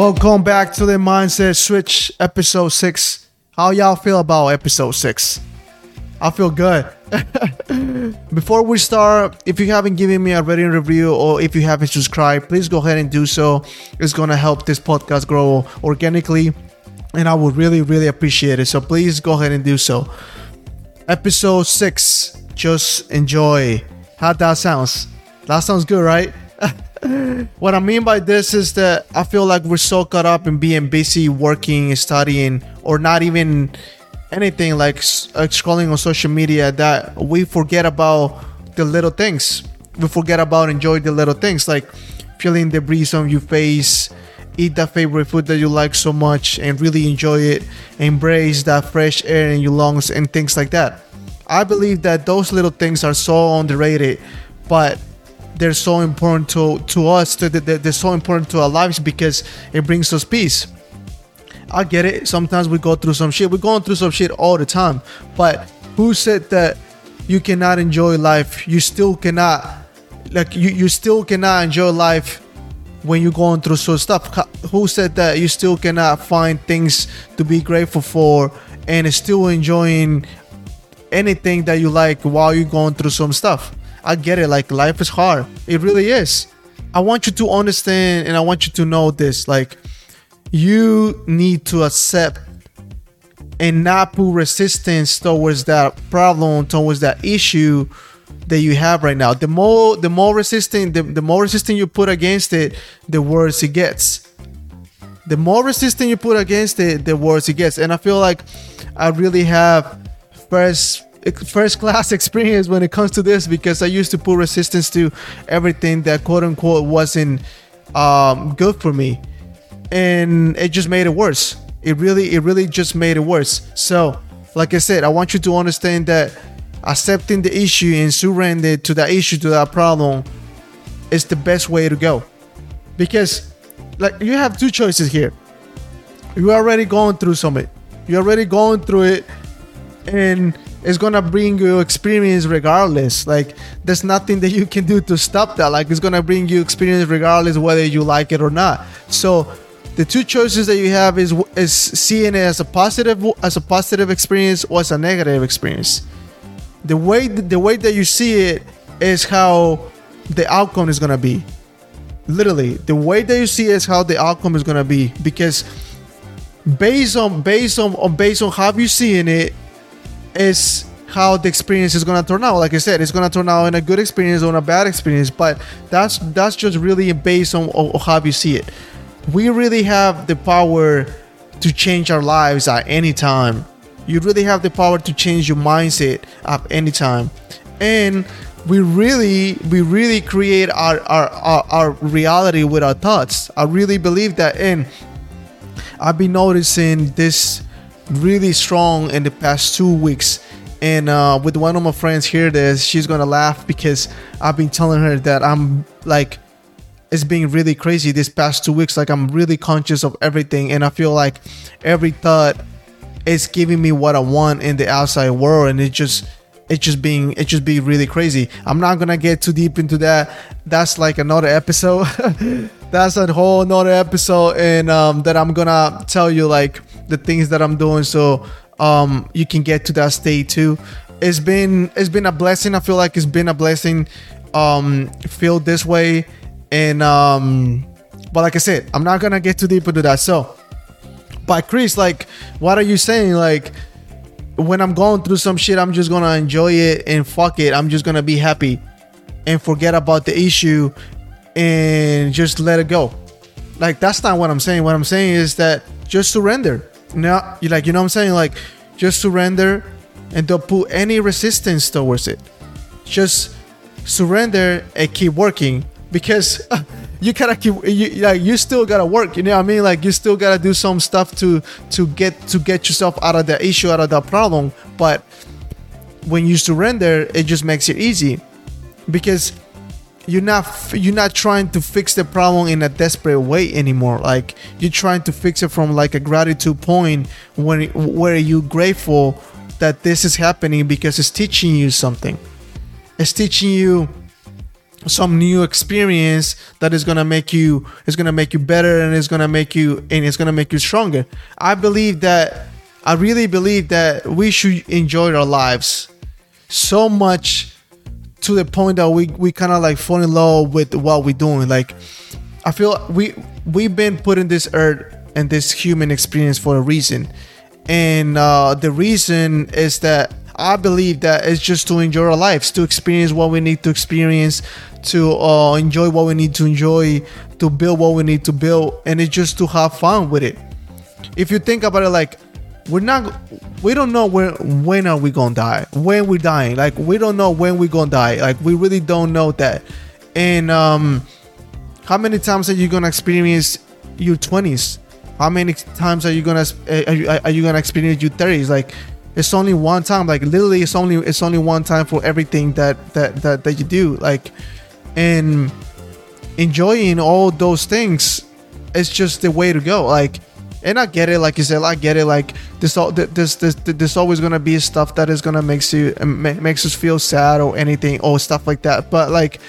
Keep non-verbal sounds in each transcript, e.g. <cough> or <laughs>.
Welcome back to the Mindset Switch episode 6. How y'all feel about episode 6? I feel good. <laughs> Before we start, if you haven't given me a rating review or if you haven't subscribed, please go ahead and do so. It's to help this podcast grow organically and I would really, really appreciate it. So please go ahead and do so. Episode 6. Just enjoy. How that sounds? That sounds good, right? <laughs> what I mean by this is that I feel like we're so caught up in being busy working, studying, or not even anything like scrolling on social media that we forget about the little things. We forget about enjoy the little things like feeling the breeze on your face, eat that favorite food that you like so much and really enjoy it, embrace that fresh air in your lungs and things like that. I believe that those little things are so underrated, but they're so important to, to us, to, they're so important to our lives because it brings us peace. I get it. Sometimes we go through some shit. We're going through some shit all the time. But who said that you cannot enjoy life? You still cannot, like, you, you still cannot enjoy life when you're going through some stuff. Who said that you still cannot find things to be grateful for and still enjoying anything that you like while you're going through some stuff? I get it. Like life is hard. It really is. I want you to understand and I want you to know this. Like you need to accept and not put resistance towards that problem, towards that issue that you have right now. The more the more resistant the, the more resistant you put against it, the worse it gets. The more resistant you put against it, the worse it gets. And I feel like I really have first first class <laughs> experience when it comes to this because I used to put resistance to everything that quote unquote wasn't um, good for me, and it just made it worse. It really, it really just made it worse. So, like I said, I want you to understand that accepting the issue and surrender to that issue to that problem is the best way to go, because like you have two choices here. You're already going through something. You're already going through it, and it's gonna bring you experience regardless. Like there's nothing that you can do to stop that. Like it's gonna bring you experience regardless whether you like it or not. So the two choices that you have is is seeing it as a positive as a positive experience or as a negative experience. The way the way that you see it is how the outcome is gonna be. Literally, the way that you see it is how the outcome is gonna be because based on based on, on based on how you seeing it is how the experience is gonna turn out. Like I said, it's gonna turn out in a good experience or a bad experience, but that's that's just really based on, on how you see it. We really have the power to change our lives at any time. You really have the power to change your mindset at any time, and we really we really create our our, our, our reality with our thoughts. I really believe that, and I've been noticing this really strong in the past two weeks. And uh, with one of my friends here, this she's gonna laugh because I've been telling her that I'm like, it's been really crazy this past two weeks. Like I'm really conscious of everything, and I feel like every thought is giving me what I want in the outside world, and it just it just being it just be really crazy. I'm not gonna get too deep into that. That's like another episode. <laughs> That's a whole another episode, and um, that I'm gonna tell you like the things that I'm doing so um, you can get to that state too. It's been it's been a blessing. I feel like it's been a blessing um feel this way and um but like I said, I'm not gonna get too deep into that. So but Chris, like what are you saying? Like when I'm going through some shit, I'm just gonna enjoy it and fuck it. I'm just gonna be happy and forget about the issue and just let it go. Like that's not what I'm saying. What I'm saying is that just surrender no, you like you know what I'm saying? Like just surrender and don't put any resistance towards it. Just surrender and keep working because <laughs> you gotta keep you like you still gotta work you know what i mean like you still gotta do some stuff to to get to get yourself out of the issue out of the problem but when you surrender it just makes it easy because you're not you're not trying to fix the problem in a desperate way anymore like you're trying to fix it from like a gratitude point when where you're grateful that this is happening because it's teaching you something it's teaching you some new experience that is gonna make you it's gonna make you better and it's gonna make you and it's gonna make you stronger. I believe that I really believe that we should enjoy our lives so much to the point that we we kind of like fall in love with what we're doing. Like I feel we we've been put in this earth and this human experience for a reason, and uh, the reason is that I believe that it's just to enjoy our lives, to experience what we need to experience, to uh, enjoy what we need to enjoy, to build what we need to build, and it's just to have fun with it. If you think about it, like we're not, we don't know when when are we gonna die, when we're dying. Like we don't know when we're gonna die. Like we really don't know that. And um, how many times are you gonna experience your twenties? How many times are you gonna are you, are you gonna experience your thirties? Like it's only one time like literally it's only it's only one time for everything that that that, that you do like and enjoying all those things is just the way to go like and i get it like you said i get it like this all this this there's always gonna be stuff that is gonna makes you um, makes us feel sad or anything or stuff like that. But like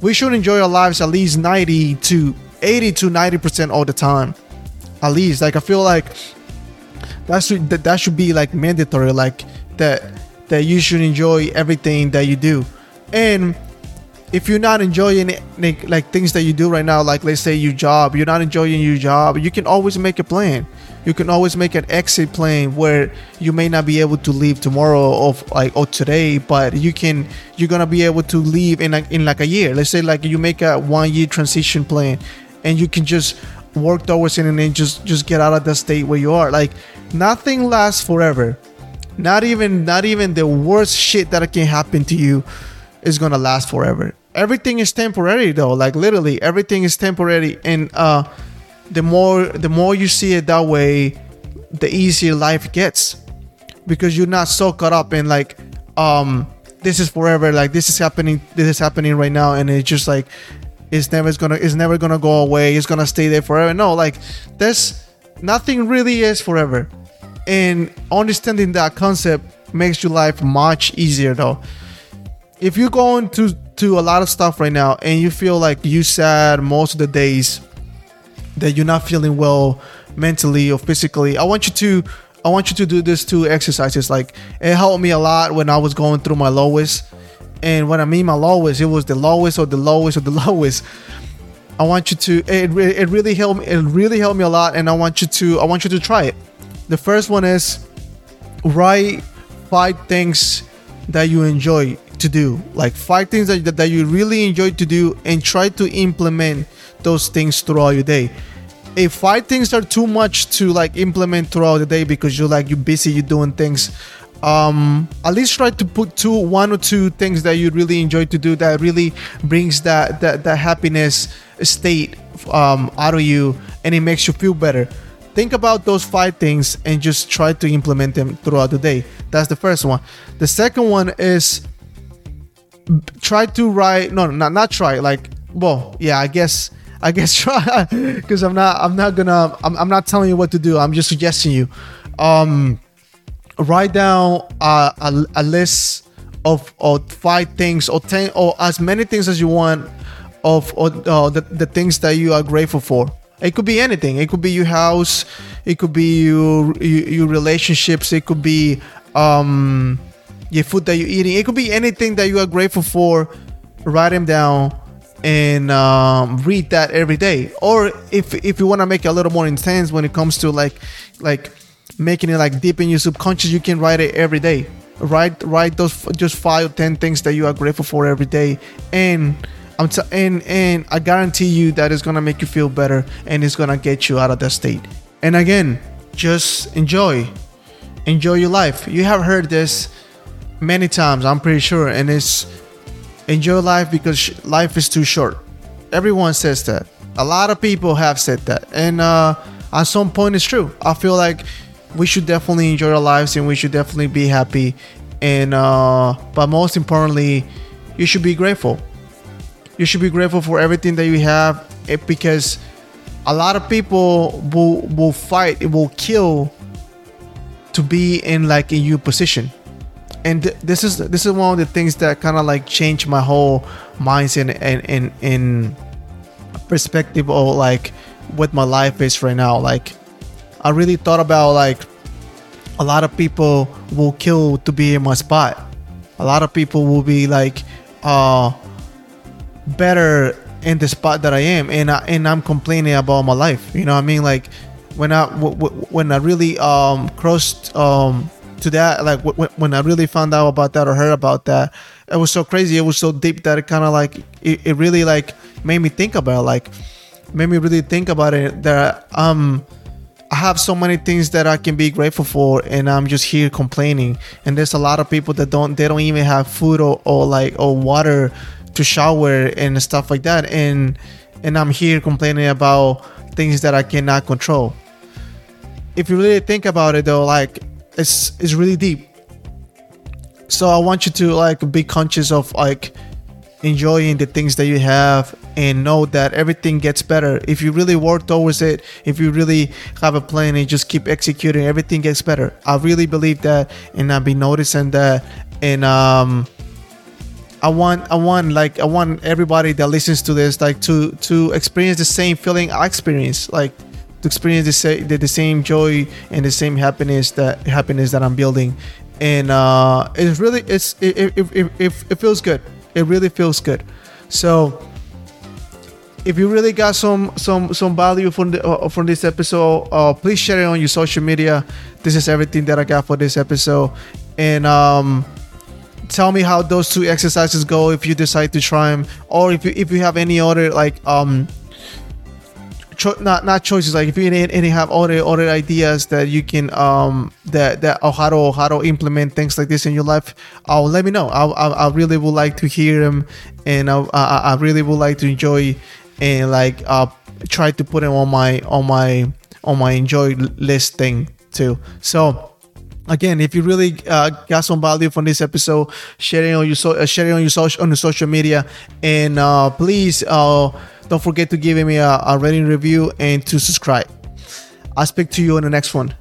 we should enjoy our lives at least 90 to 80 to 90 percent all the time. At least like i feel like that should that, that should be like mandatory like that that you should enjoy everything that you do. And if you're not enjoying like, like things that you do right now like let's say your job you're not enjoying your job you can always make a plan. You can always make an exit plan where you may not be able to leave tomorrow of like or today but you can you're gonna be able to leave in like in like a year. Let's say like you make a one year transition plan and you can just work towards it and then just just get out of the state where you are. Like nothing lasts forever. Not even not even the worst shit that can happen to you is gonna last forever. Everything is temporary though. Like literally everything is temporary. And uh the more the more you see it that way the easier life gets. Because you're not so caught up in like um this is forever. Like this is happening this is happening right now. And it's just like it's never gonna it's never gonna go away. It's gonna stay there forever. No like there's nothing really is forever. And understanding that concept makes your life much easier though if you're going to to a lot of stuff right now and you feel like you sad most of the days that you're not feeling well mentally or physically i want you to i want you to do this two exercises like it helped me a lot when i was going through my lowest and when I mean my lowest, it was the lowest or the lowest or the <laughs> lowest. I want you to it, it really helped me it really helped me a lot and I want you to I want you to try it. The first one is write five things that you enjoy to do. Like five things that, that you really enjoy to do and try to implement those things throughout your day. If five things are too much to like implement throughout the day because you're like you're busy, you're doing things um at least try to put two one or two things that you really enjoy to do that really brings that that, that happiness state um out of you and it makes you feel better think about those five things and just try to implement them throughout the day that's the first one the second one is try to write no not not try like well yeah i guess i guess <laughs> try because i'm not i'm not gonna I'm, I'm not telling you what to do i'm just suggesting you. Um write down uh, a, a list of, of five things or ten or as many things as you want of, of uh, the, the things that you are grateful for. It could be anything. It could be your house. It could be your your, your relationships. It could be um your food that you're eating. It could be anything that you are grateful for. Write them down and um, read that every day. Or if if you want to make it a little more intense when it comes to like like making it like deep in your subconscious you can write it every day. Write write those just five or ten things that you are grateful for every day. And I'm t- and and I guarantee you that it's gonna make you feel better and it's gonna get you out of that state. And again, just enjoy, enjoy your life. You have heard this many times, I'm pretty sure, and it's enjoy life because life is too short. Everyone says that. A lot of people have said that, and uh, at some point, it's true. I feel like we should definitely enjoy our lives and we should definitely be happy and uh, but most importantly you should be grateful you should be grateful for everything that you have because a lot of people will will fight it will kill to be in like in your position and th- this is this is one of the things that kind of like changed my whole mindset and in in perspective of like what my life is right now. Like I really thought about like a lot of people will kill to be in my spot. A lot of people will be like uh better in the spot that I am and I, and I'm complaining about my life. You know what I mean? Like when I w- w- when I really um crossed um to that like w- when I really found out about that or heard about that it was so crazy. It was so deep that it kind of like it, it really like made me think about it, like made me really think about it that um I have so many things that I can be grateful for and I'm just here complaining. And there's a lot of people that don't they don't even have food or, or like or water to shower and stuff like that. And and I'm here complaining about things that I cannot control. If you really think about it though like it's it's really deep. So i want you to like be conscious of like enjoying the things that you have and know that everything gets better. If you really work towards it if you really have a plan and just keep executing everything gets better. I really believe that and i've been noticing that. And um I want I want like I want everybody that listens to this like to to experience the same feeling I experienced. like to experience the same the, the same joy and the same happiness that happiness that I'm building. And uh it's really it's it it, it, it, it feels good. It really feels good. So if you really got some some some value from the, uh, from this episode uh please share it on your social media. This is everything that i got for this episode. And um tell me how those two exercises go if you decide to try them or if you if you have any other like um cho- not not choices. Like if you any, any have other other ideas that you can um that that or how to how to implement things like this in your life uh, let me know. I, I, really would like to hear them and I, I, I really would like to enjoy and like uh try to put them on my on my on my enjoy list thing too. So again if you really uh, got some value from this episode share it on your so uh, share it on your social on the social media and uh, please uh, don't forget to give me a, a rating review and to subscribe. I'll speak to you on the next one